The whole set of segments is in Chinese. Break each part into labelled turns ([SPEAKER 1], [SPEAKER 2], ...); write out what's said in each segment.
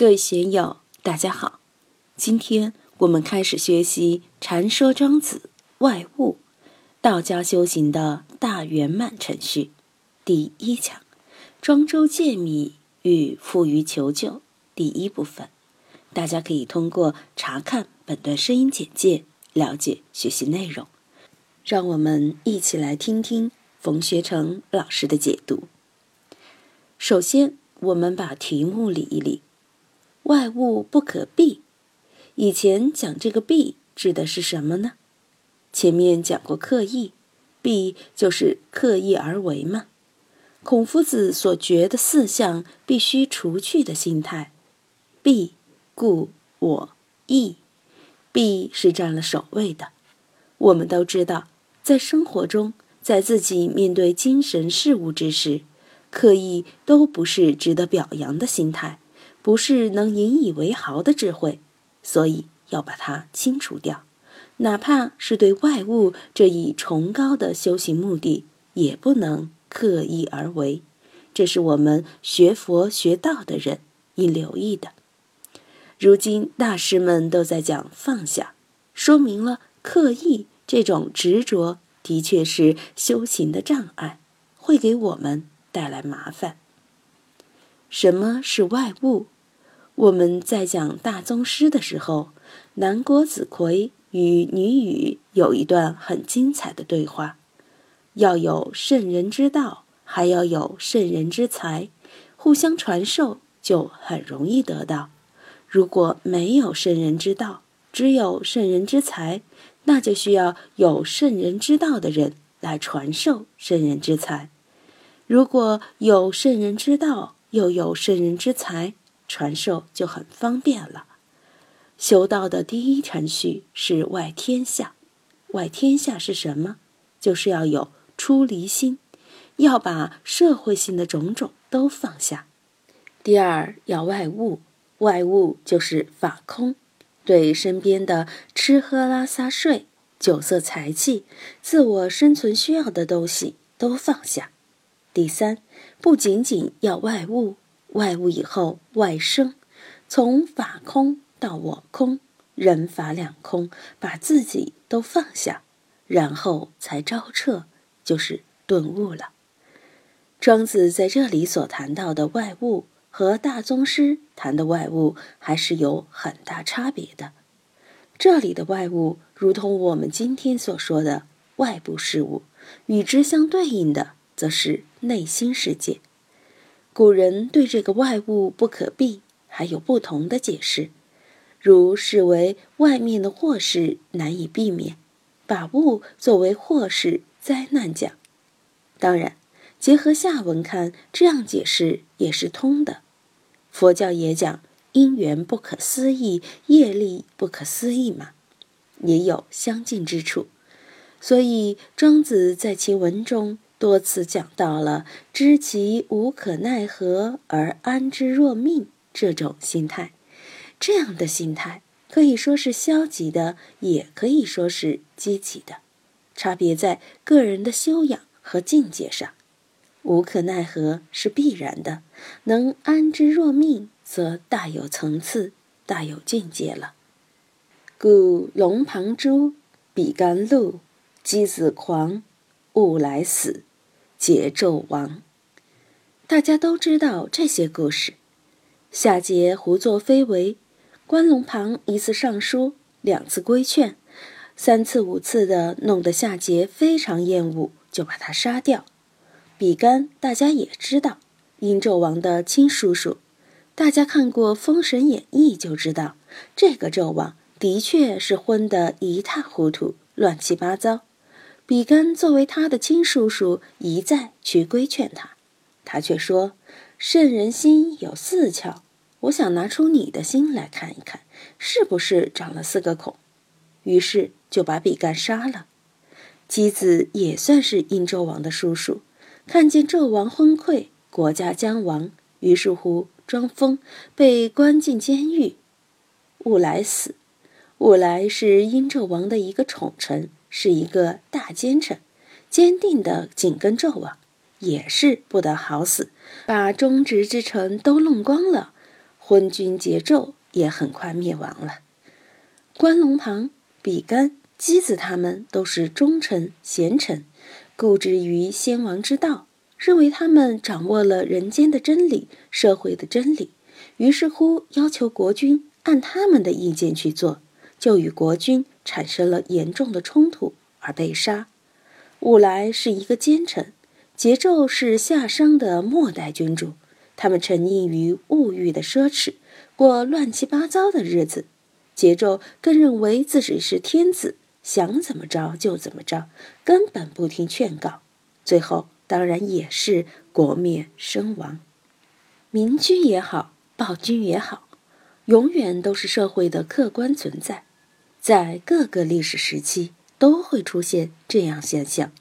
[SPEAKER 1] 各位学友，大家好！今天我们开始学习《禅说庄子外物》，道家修行的大圆满程序，第一讲“庄周借米与富于求救”第一部分。大家可以通过查看本段声音简介了解学习内容。让我们一起来听听冯学成老师的解读。首先，我们把题目理一理。外物不可避，以前讲这个避指的是什么呢？前面讲过刻意，避就是刻意而为嘛。孔夫子所觉的四项必须除去的心态，避、故、我、意，避是占了首位的。我们都知道，在生活中，在自己面对精神事物之时，刻意都不是值得表扬的心态。不是能引以为豪的智慧，所以要把它清除掉。哪怕是对外物这一崇高的修行目的，也不能刻意而为。这是我们学佛学道的人应留意的。如今大师们都在讲放下，说明了刻意这种执着的确是修行的障碍，会给我们带来麻烦。什么是外物？我们在讲大宗师的时候，南郭子珪与女语有一段很精彩的对话。要有圣人之道，还要有圣人之才，互相传授就很容易得到。如果没有圣人之道，只有圣人之才，那就需要有圣人之道的人来传授圣人之才。如果有圣人之道，又有圣人之才，传授就很方便了。修道的第一程序是外天下，外天下是什么？就是要有出离心，要把社会性的种种都放下。第二要外物，外物就是法空，对身边的吃喝拉撒睡、酒色财气、自我生存需要的东西都放下。第三，不仅仅要外物，外物以后外生，从法空到我空，人法两空，把自己都放下，然后才招彻，就是顿悟了。庄子在这里所谈到的外物，和大宗师谈的外物还是有很大差别的。这里的外物，如同我们今天所说的外部事物，与之相对应的。则是内心世界。古人对这个外物不可避还有不同的解释，如视为外面的祸事难以避免，把物作为祸事灾难讲。当然，结合下文看，这样解释也是通的。佛教也讲因缘不可思议，业力不可思议嘛，也有相近之处。所以庄子在其文中。多次讲到了知其无可奈何而安之若命这种心态，这样的心态可以说是消极的，也可以说是积极的，差别在个人的修养和境界上。无可奈何是必然的，能安之若命则大有层次，大有境界了。故龙旁珠，比干露，箕子狂，物来死。桀纣王，大家都知道这些故事。夏桀胡作非为，关龙旁一次上书，两次规劝，三次五次的弄得夏桀非常厌恶，就把他杀掉。比干大家也知道，殷纣王的亲叔叔，大家看过《封神演义》就知道，这个纣王的确是昏得一塌糊涂，乱七八糟。比干作为他的亲叔叔，一再去规劝他，他却说：“圣人心有四窍，我想拿出你的心来看一看，是不是长了四个孔。”于是就把比干杀了。箕子也算是殷纣王的叔叔，看见纣王昏聩，国家将亡，于是乎装疯，被关进监狱。兀来死，兀来是殷纣王的一个宠臣。是一个大奸臣，坚定的紧跟纣王，也是不得好死，把忠直之臣都弄光了，昏君桀纣也很快灭亡了。关龙旁、比干、箕子他们都是忠臣贤臣，固执于先王之道，认为他们掌握了人间的真理、社会的真理，于是乎要求国君按他们的意见去做，就与国君产生了严重的冲突而被杀。兀来是一个奸臣，桀纣是夏商的末代君主。他们沉溺于物欲的奢侈，过乱七八糟的日子。桀纣更认为自己是天子，想怎么着就怎么着，根本不听劝告。最后当然也是国灭身亡。明君也好，暴君也好，永远都是社会的客观存在，在各个历史时期都会出现这样现象。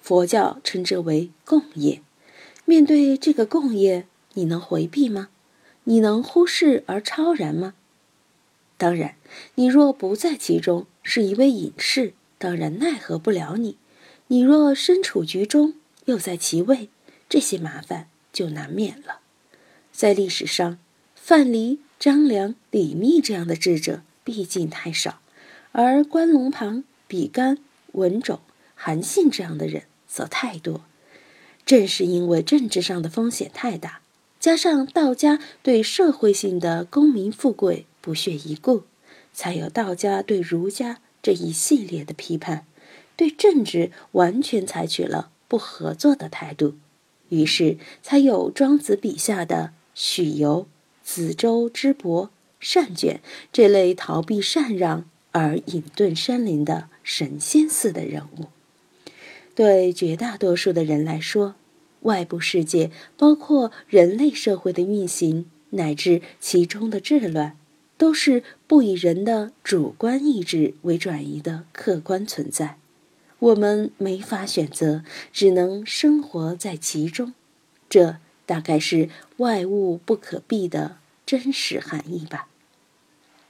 [SPEAKER 1] 佛教称之为共业。面对这个共业，你能回避吗？你能忽视而超然吗？当然，你若不在其中，是一位隐士，当然奈何不了你。你若身处局中，又在其位，这些麻烦就难免了。在历史上，范蠡、张良、李密这样的智者毕竟太少，而关龙旁、比干、文种、韩信这样的人则太多。正是因为政治上的风险太大。加上道家对社会性的功名富贵不屑一顾，才有道家对儒家这一系列的批判，对政治完全采取了不合作的态度，于是才有庄子笔下的许由、子周之伯、善卷这类逃避禅让而隐遁山林的神仙似的人物。对绝大多数的人来说。外部世界，包括人类社会的运行，乃至其中的治乱，都是不以人的主观意志为转移的客观存在。我们没法选择，只能生活在其中。这大概是外物不可避的真实含义吧。